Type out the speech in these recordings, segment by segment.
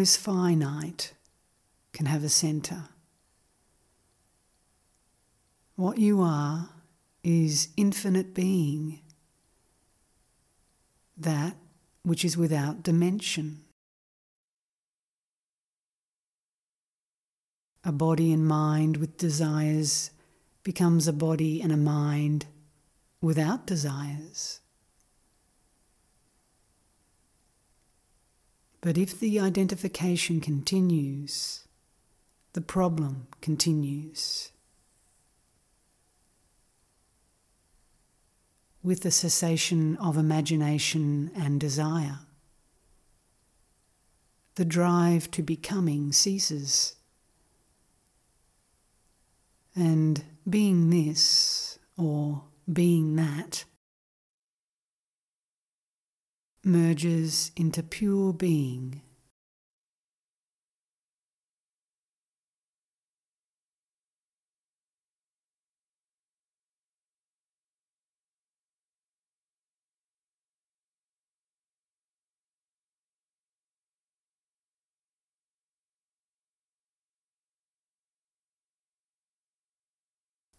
Is finite can have a center. What you are is infinite being, that which is without dimension. A body and mind with desires becomes a body and a mind without desires. But if the identification continues, the problem continues. With the cessation of imagination and desire, the drive to becoming ceases. And being this or being that merges into pure being.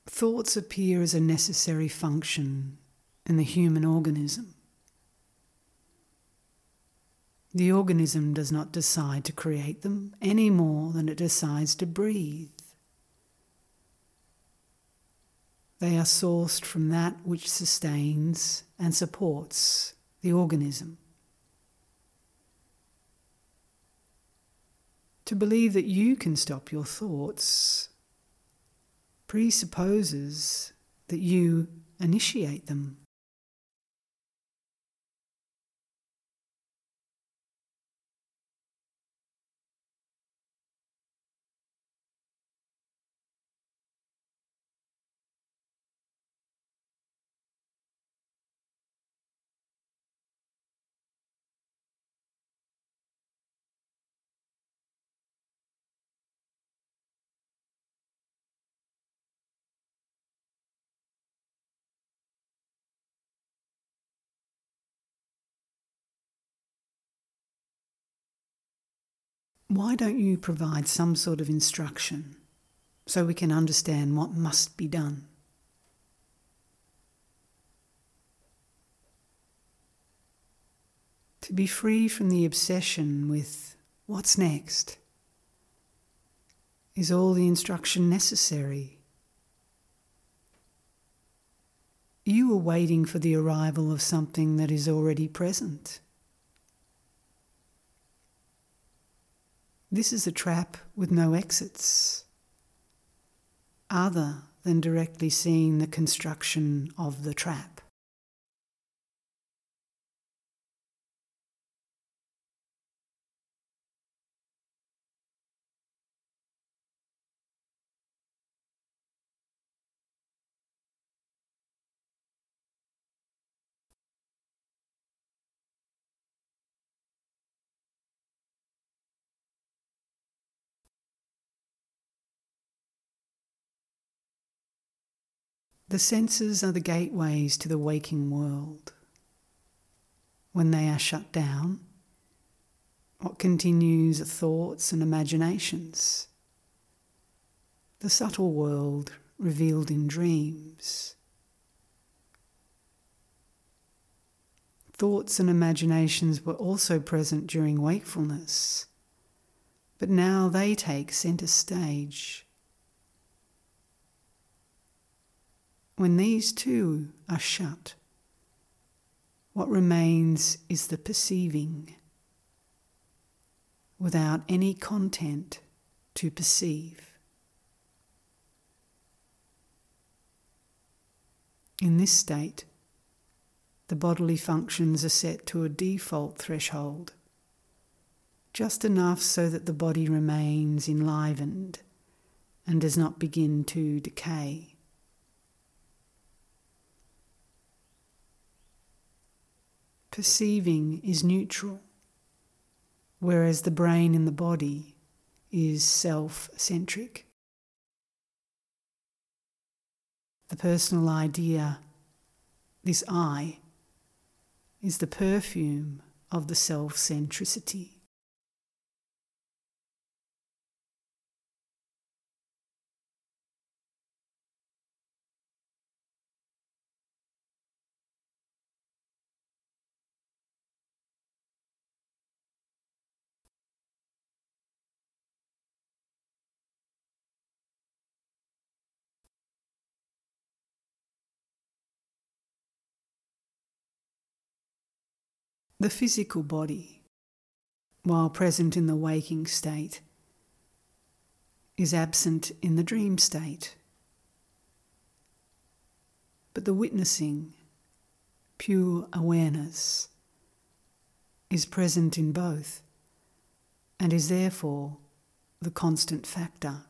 Thoughts appear as a necessary function in the human organism. The organism does not decide to create them any more than it decides to breathe. They are sourced from that which sustains and supports the organism. To believe that you can stop your thoughts presupposes that you initiate them. Why don't you provide some sort of instruction so we can understand what must be done? To be free from the obsession with what's next is all the instruction necessary. You are waiting for the arrival of something that is already present. This is a trap with no exits, other than directly seeing the construction of the trap. The senses are the gateways to the waking world. When they are shut down, what continues are thoughts and imaginations, the subtle world revealed in dreams. Thoughts and imaginations were also present during wakefulness, but now they take centre stage. When these two are shut, what remains is the perceiving without any content to perceive. In this state, the bodily functions are set to a default threshold, just enough so that the body remains enlivened and does not begin to decay. Perceiving is neutral, whereas the brain in the body is self centric. The personal idea, this I, is the perfume of the self centricity. The physical body, while present in the waking state, is absent in the dream state. But the witnessing, pure awareness, is present in both and is therefore the constant factor.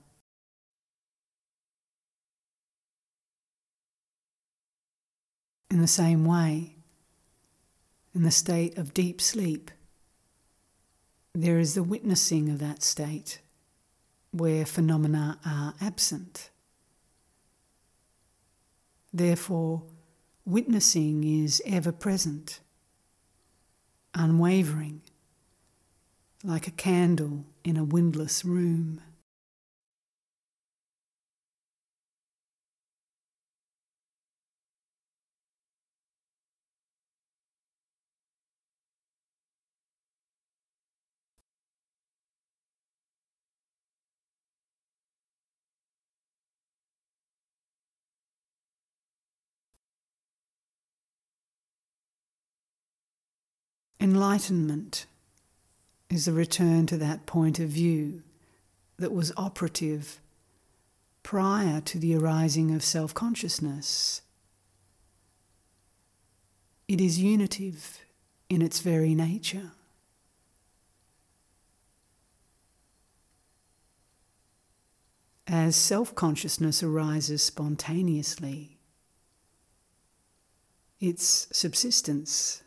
In the same way, in the state of deep sleep, there is the witnessing of that state where phenomena are absent. Therefore, witnessing is ever present, unwavering, like a candle in a windless room. Enlightenment is a return to that point of view that was operative prior to the arising of self consciousness. It is unitive in its very nature. As self consciousness arises spontaneously, its subsistence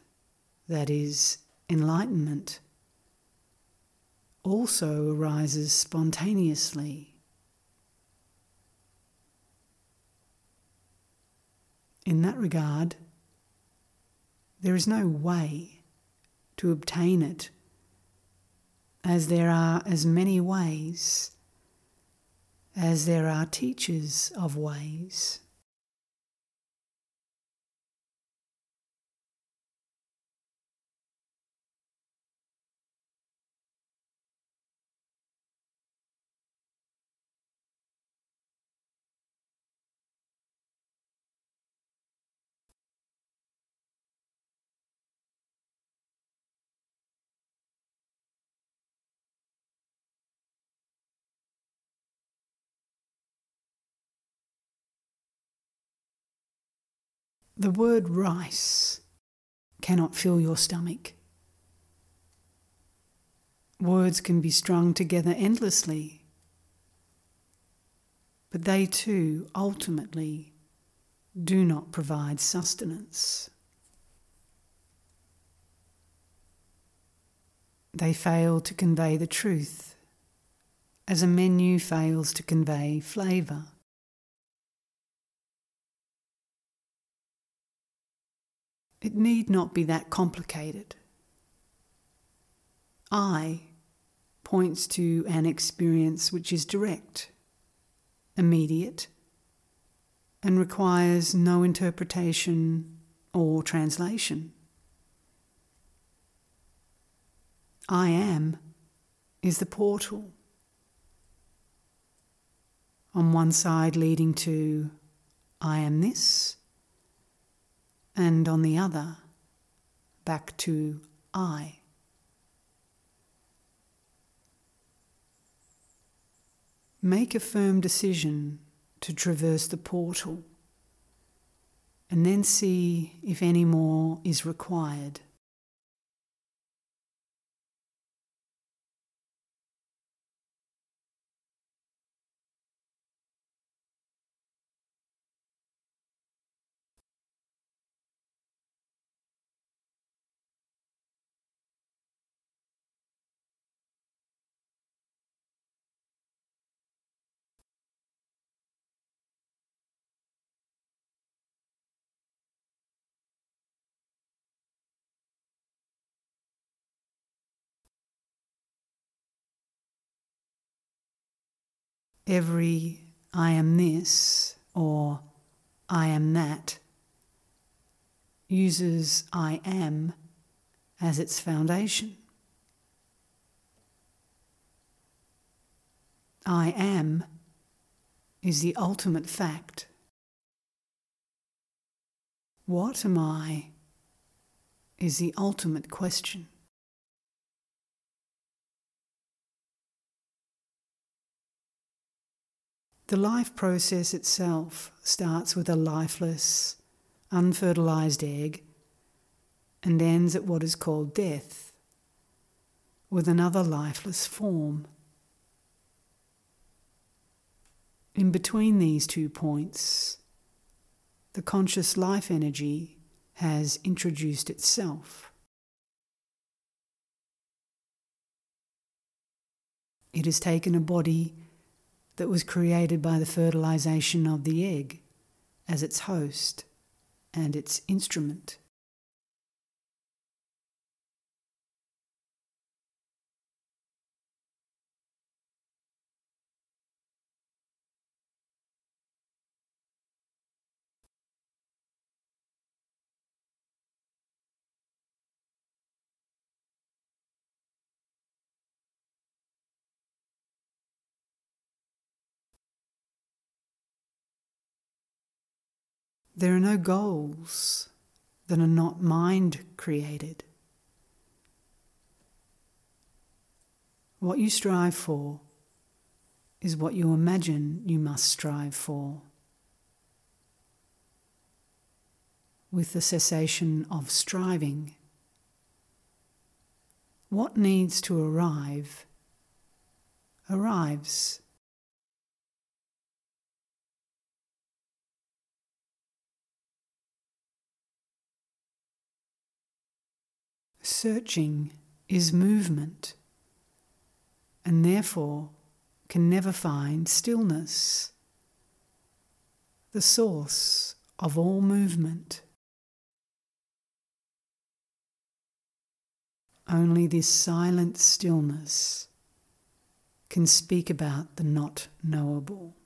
that is, enlightenment, also arises spontaneously. In that regard, there is no way to obtain it, as there are as many ways as there are teachers of ways. The word rice cannot fill your stomach. Words can be strung together endlessly, but they too ultimately do not provide sustenance. They fail to convey the truth, as a menu fails to convey flavour. It need not be that complicated. I points to an experience which is direct, immediate, and requires no interpretation or translation. I am is the portal. On one side, leading to I am this, and on the other, back to I. Make a firm decision to traverse the portal and then see if any more is required. Every I am this or I am that uses I am as its foundation. I am is the ultimate fact. What am I is the ultimate question. The life process itself starts with a lifeless, unfertilized egg and ends at what is called death, with another lifeless form. In between these two points, the conscious life energy has introduced itself. It has taken a body that was created by the fertilization of the egg as its host and its instrument. There are no goals that are not mind created. What you strive for is what you imagine you must strive for. With the cessation of striving, what needs to arrive arrives. Searching is movement and therefore can never find stillness, the source of all movement. Only this silent stillness can speak about the not knowable.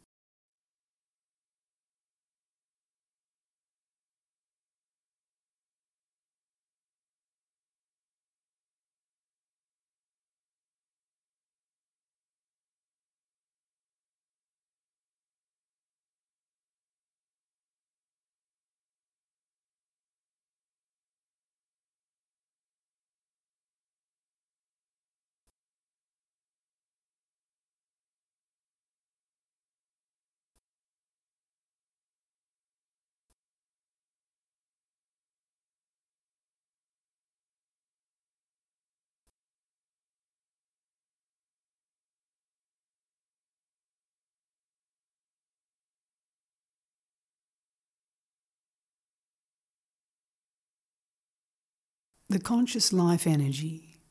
The conscious life energy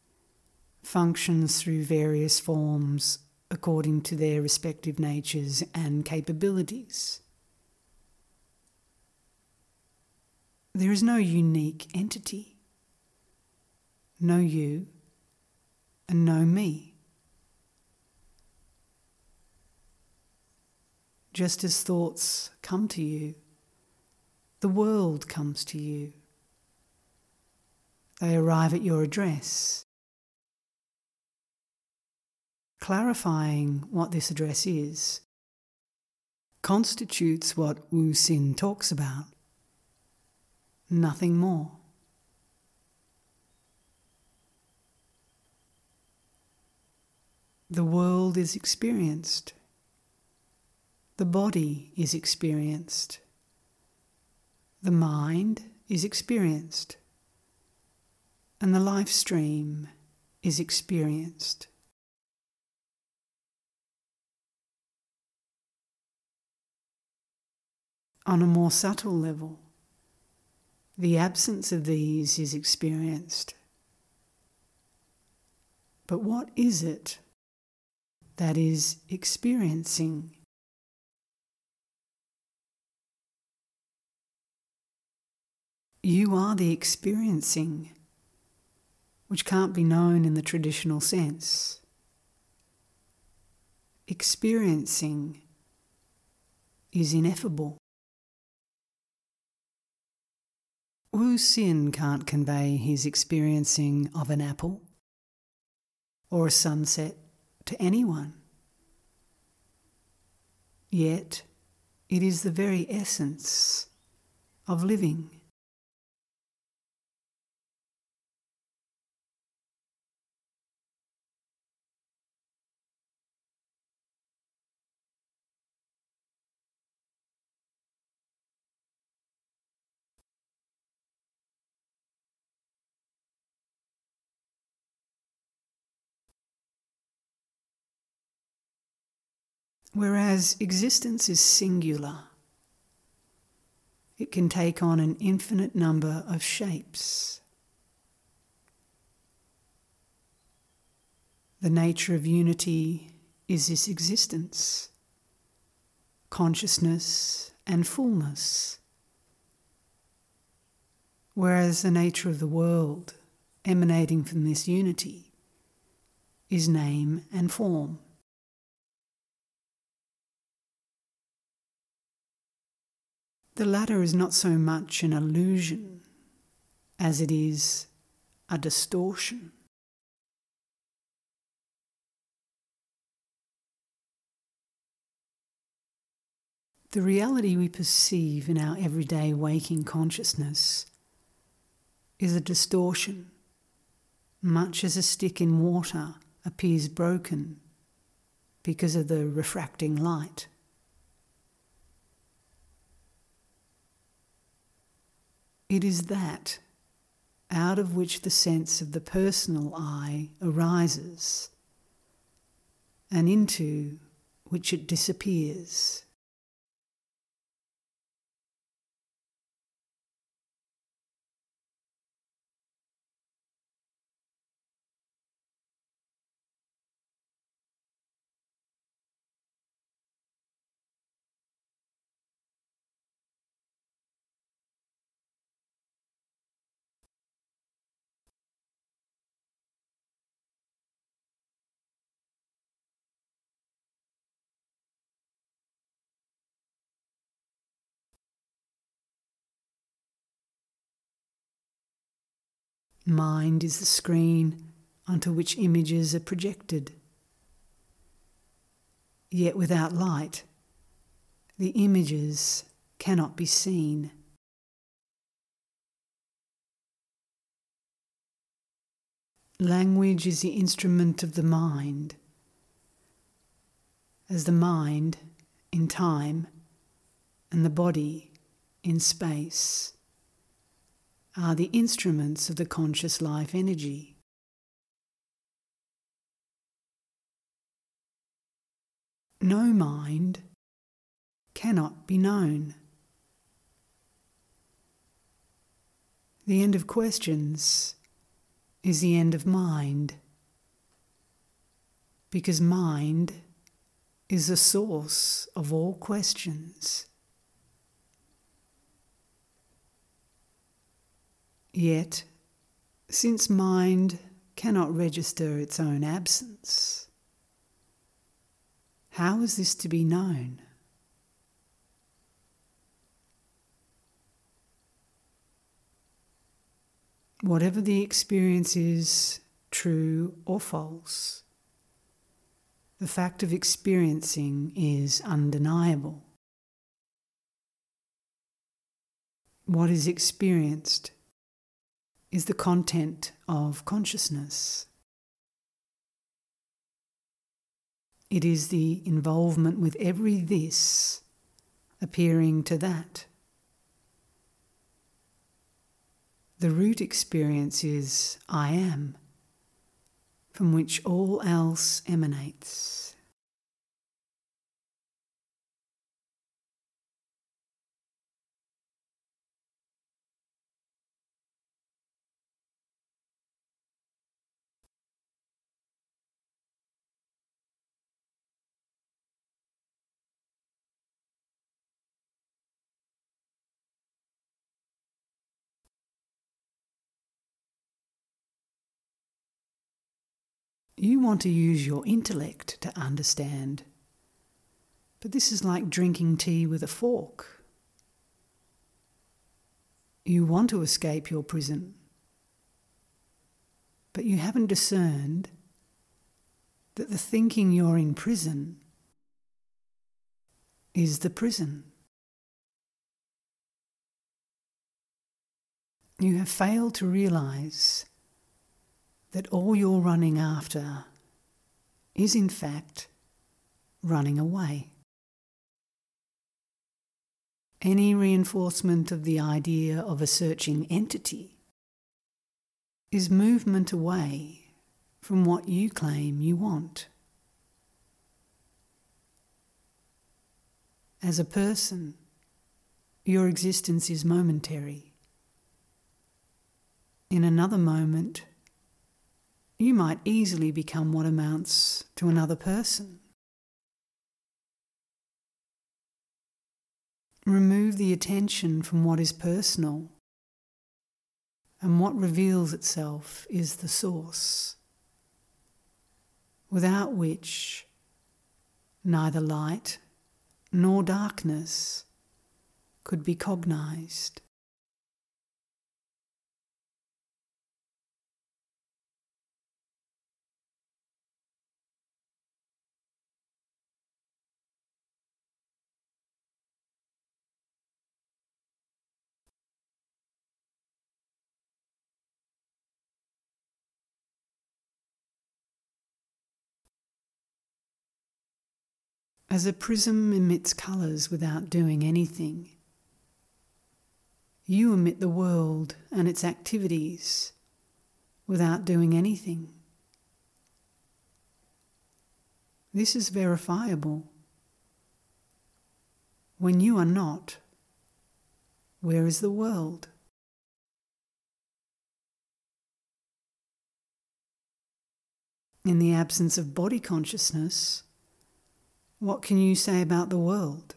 functions through various forms according to their respective natures and capabilities. There is no unique entity, no you, and no me. Just as thoughts come to you, the world comes to you. They arrive at your address. Clarifying what this address is constitutes what Wu Hsin talks about. Nothing more. The world is experienced. The body is experienced. The mind is experienced and the life stream is experienced. On a more subtle level, the absence of these is experienced. But what is it that is experiencing? You are the experiencing which can't be known in the traditional sense. Experiencing is ineffable. Wu Hsin can't convey his experiencing of an apple or a sunset to anyone. Yet it is the very essence of living. Whereas existence is singular, it can take on an infinite number of shapes. The nature of unity is this existence, consciousness, and fullness. Whereas the nature of the world, emanating from this unity, is name and form. The latter is not so much an illusion as it is a distortion. The reality we perceive in our everyday waking consciousness is a distortion, much as a stick in water appears broken because of the refracting light. It is that out of which the sense of the personal I arises and into which it disappears. Mind is the screen onto which images are projected. Yet without light, the images cannot be seen. Language is the instrument of the mind, as the mind in time and the body in space are the instruments of the conscious life energy. No mind cannot be known. The end of questions is the end of mind, because mind is the source of all questions. Yet, since mind cannot register its own absence, how is this to be known? Whatever the experience is, true or false, the fact of experiencing is undeniable. What is experienced is the content of consciousness. It is the involvement with every this appearing to that. The root experience is I am, from which all else emanates. You want to use your intellect to understand, but this is like drinking tea with a fork. You want to escape your prison, but you haven't discerned that the thinking you're in prison is the prison. You have failed to realize that all you're running after is, in fact, running away. Any reinforcement of the idea of a searching entity is movement away from what you claim you want. as a person, your existence is momentary. In another moment, you might easily become what amounts to another person. Remove the attention from what is personal, and what reveals itself is the source, without which neither light nor darkness could be cognized. As a prism emits colours without doing anything, you emit the world and its activities without doing anything. This is verifiable. When you are not, where is the world? In the absence of body consciousness, what can you say about the world?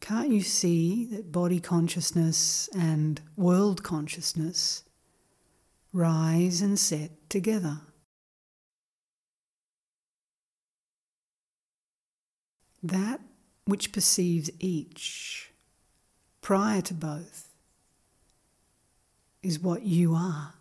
Can't you see that body consciousness and world consciousness rise and set together? That which perceives each prior to both is what you are.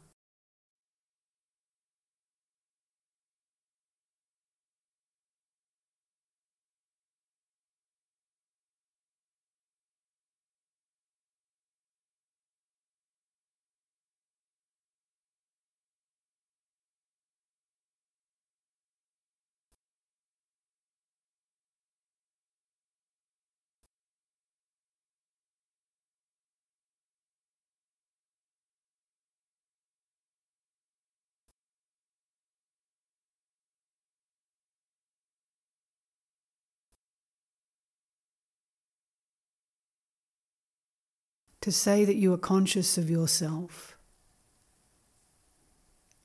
To say that you are conscious of yourself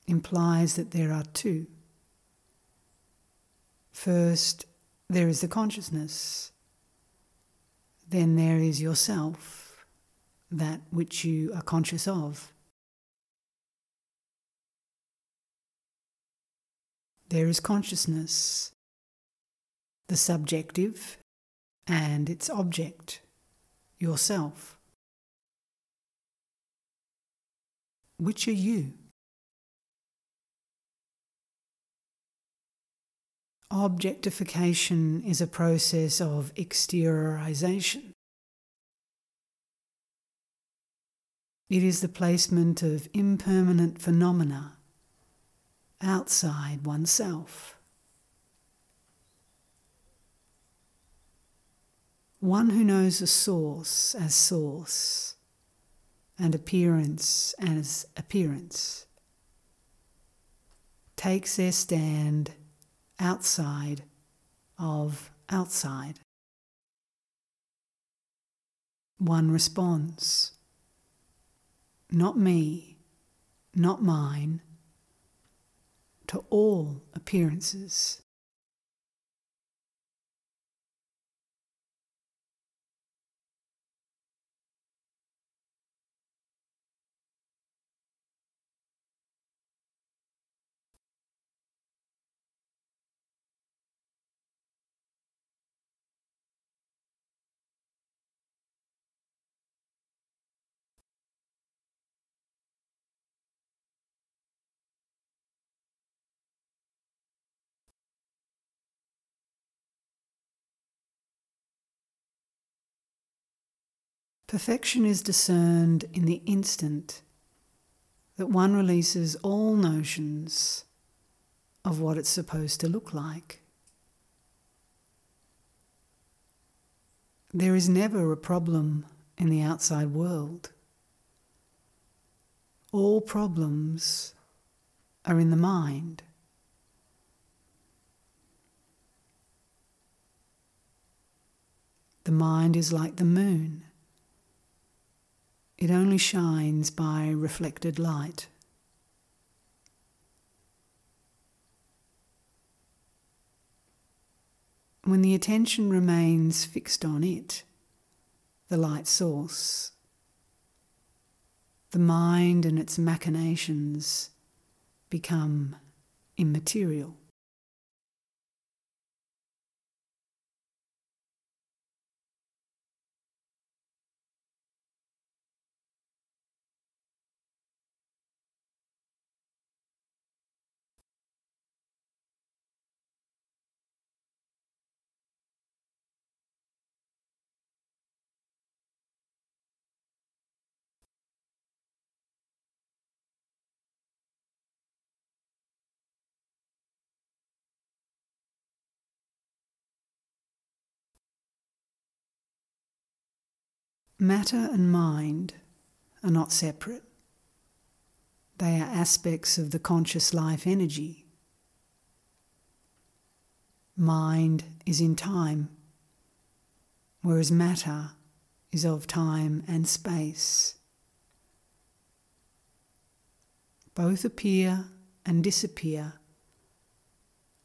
implies that there are two. First, there is the consciousness, then there is yourself, that which you are conscious of. There is consciousness, the subjective, and its object, yourself. Which are you? Objectification is a process of exteriorization. It is the placement of impermanent phenomena outside oneself. One who knows the source as source and appearance as appearance takes their stand outside of outside. One responds, not me, not mine, to all appearances. Perfection is discerned in the instant that one releases all notions of what it's supposed to look like. There is never a problem in the outside world. All problems are in the mind. The mind is like the moon. It only shines by reflected light. When the attention remains fixed on it, the light source, the mind and its machinations become immaterial. Matter and mind are not separate. They are aspects of the conscious life energy. Mind is in time, whereas matter is of time and space. Both appear and disappear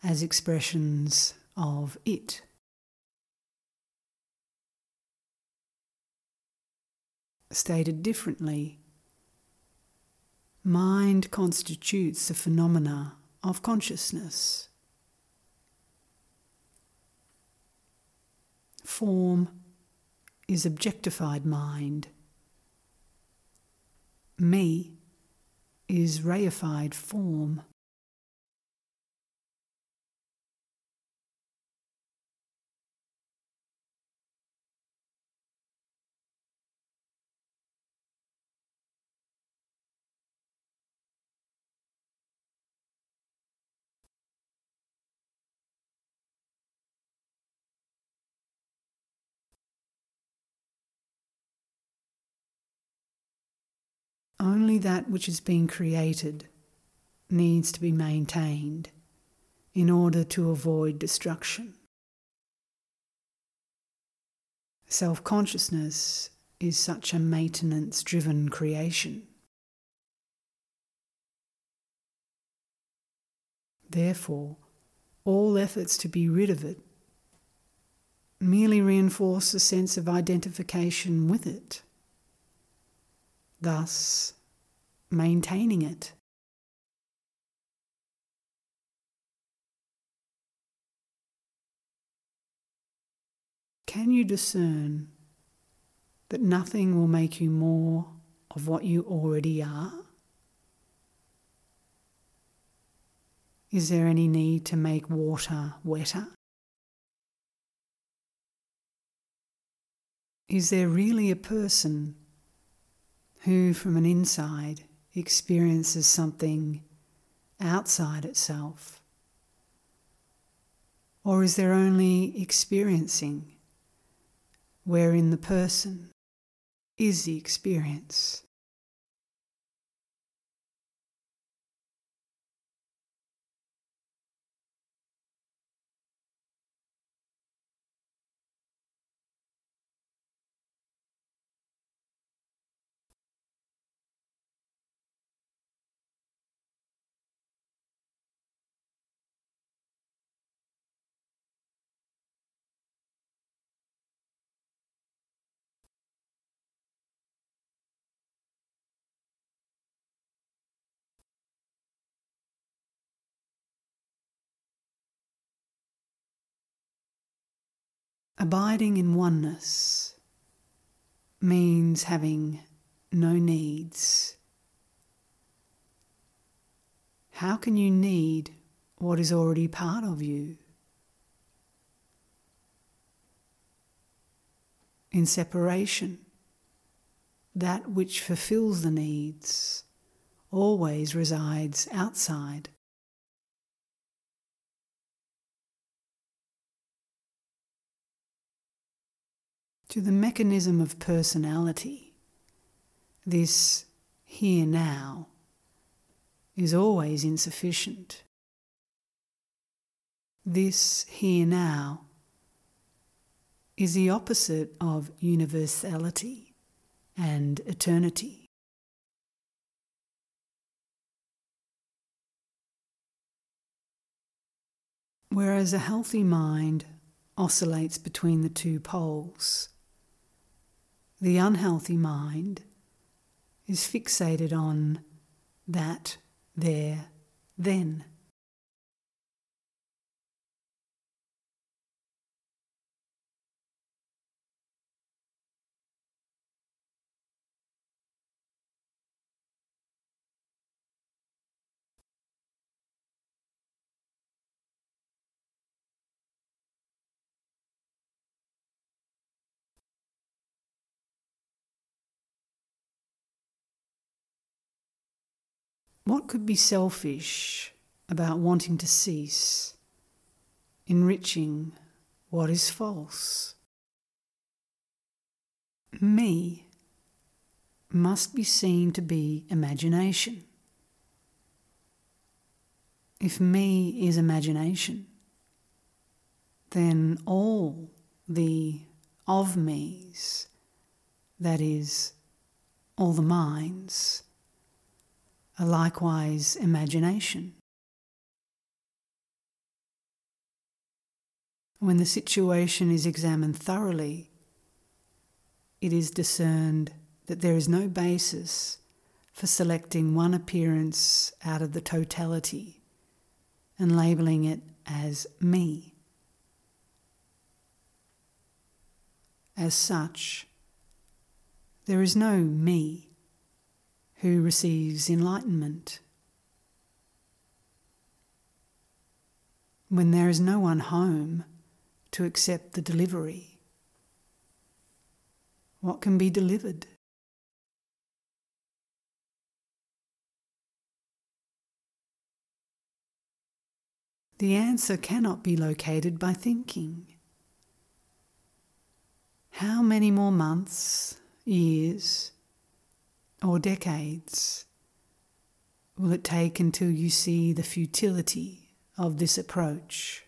as expressions of it. Stated differently, mind constitutes the phenomena of consciousness. Form is objectified mind. Me is reified form. Only that which has been created needs to be maintained in order to avoid destruction. Self consciousness is such a maintenance driven creation. Therefore, all efforts to be rid of it merely reinforce a sense of identification with it thus maintaining it. Can you discern that nothing will make you more of what you already are? Is there any need to make water wetter? Is there really a person who, from an inside, experiences something outside itself? Or is there only experiencing wherein the person is the experience? Abiding in oneness means having no needs. How can you need what is already part of you? In separation, that which fulfills the needs always resides outside. To the mechanism of personality, this here now is always insufficient. This here now is the opposite of universality and eternity. Whereas a healthy mind oscillates between the two poles, the unhealthy mind is fixated on that, there, then. What could be selfish about wanting to cease, enriching what is false? Me must be seen to be imagination. If me is imagination, then all the of me's, that is, all the minds, likewise imagination. When the situation is examined thoroughly, it is discerned that there is no basis for selecting one appearance out of the totality and labeling it as me. As such, there is no me who receives enlightenment. When there is no one home to accept the delivery, what can be delivered? The answer cannot be located by thinking. How many more months, years, or decades will it take until you see the futility of this approach?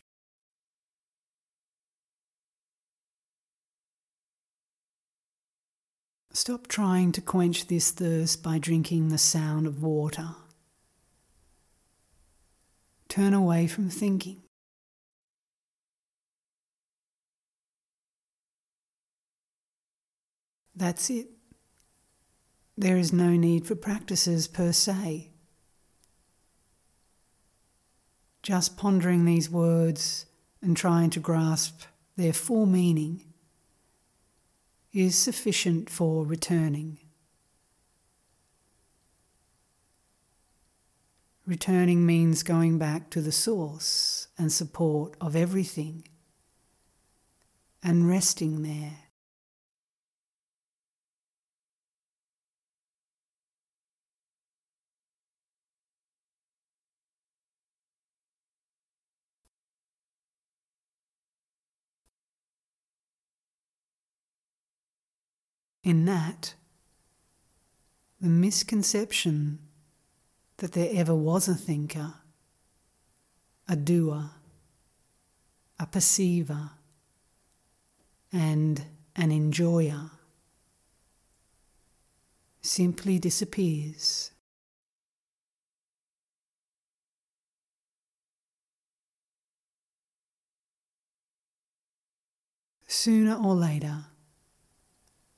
Stop trying to quench this thirst by drinking the sound of water. Turn away from thinking. That's it. There is no need for practices per se. Just pondering these words and trying to grasp their full meaning is sufficient for returning. Returning means going back to the source and support of everything and resting there. In that the misconception that there ever was a thinker, a doer, a perceiver, and an enjoyer simply disappears. Sooner or later,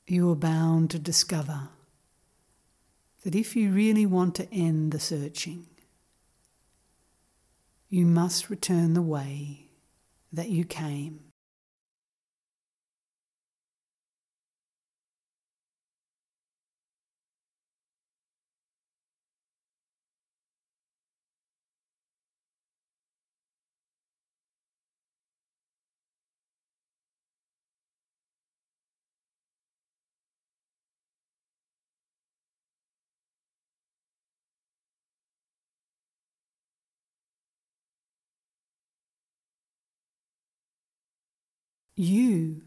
you are bound to discover that if you really want to end the searching, you must return the way that you came. you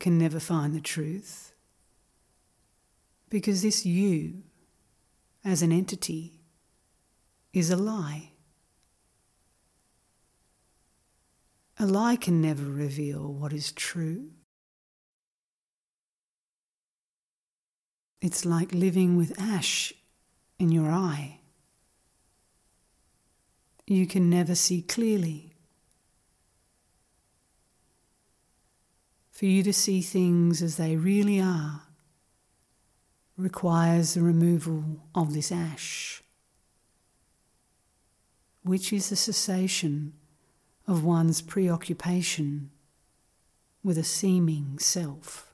can never find the truth because this you, as an entity, is a lie. A lie can never reveal what is true. It's like living with ash in your eye. You can never see clearly. For you to see things as they really are requires the removal of this ash, which is the cessation of one's preoccupation with a seeming self.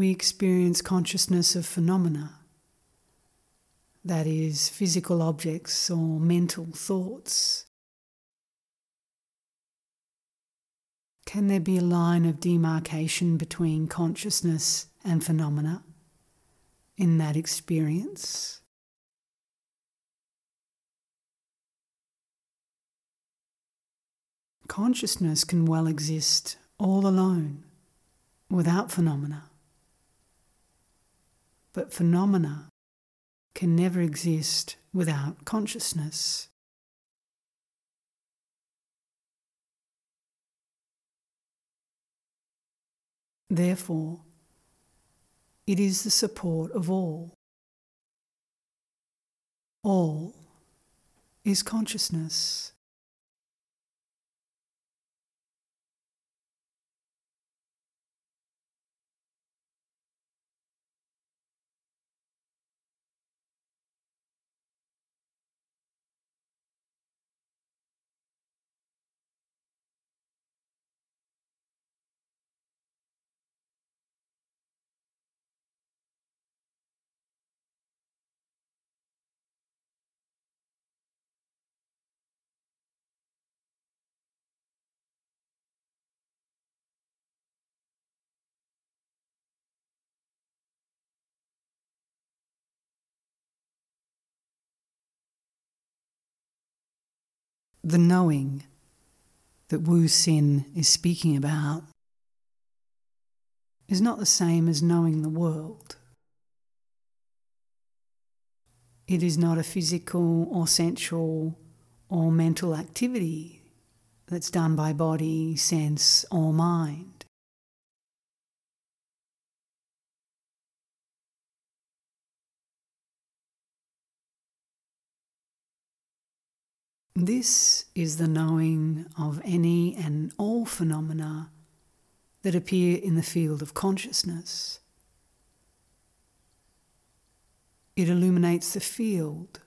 We experience consciousness of phenomena, that is, physical objects or mental thoughts. Can there be a line of demarcation between consciousness and phenomena in that experience? Consciousness can well exist all alone without phenomena. But phenomena can never exist without consciousness. Therefore, it is the support of all. All is consciousness. The knowing that Wu Hsin is speaking about is not the same as knowing the world. It is not a physical or sensual or mental activity that's done by body, sense, or mind. This is the knowing of any and all phenomena that appear in the field of consciousness. It illuminates the field,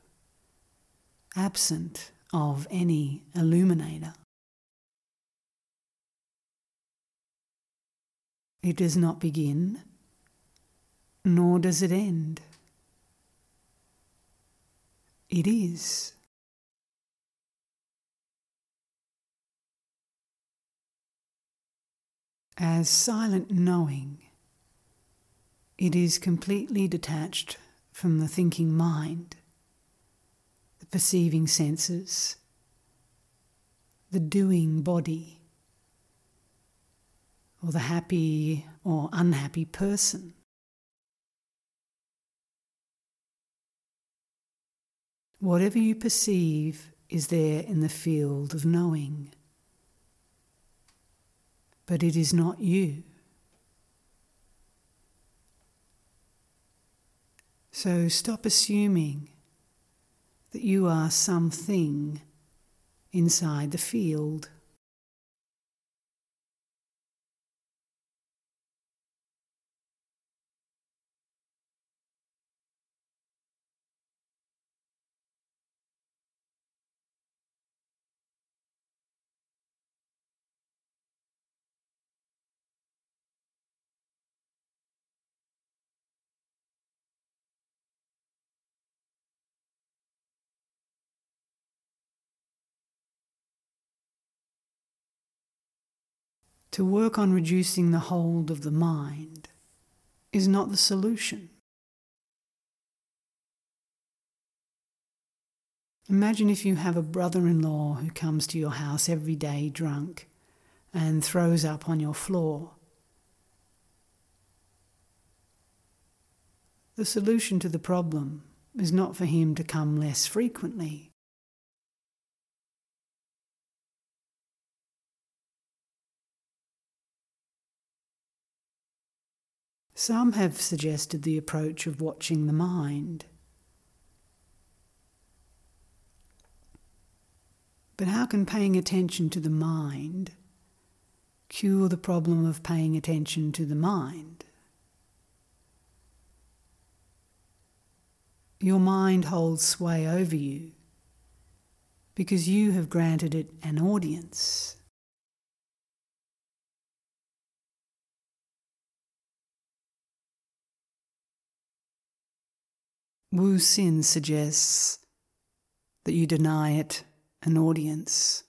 absent of any illuminator. It does not begin, nor does it end. It is. As silent knowing. It is completely detached from the thinking mind, the perceiving senses, the doing body, or the happy or unhappy person. Whatever you perceive is there in the field of knowing but it is not you. So stop assuming that you are something inside the field. to work on reducing the hold of the mind is not the solution. Imagine if you have a brother in law who comes to your house every day drunk and throws up on your floor. The solution to the problem is not for him to come less frequently, Some have suggested the approach of watching the mind. But how can paying attention to the mind cure the problem of paying attention to the mind? Your mind holds sway over you because you have granted it an audience. Wu Hsin suggests that you deny it an audience.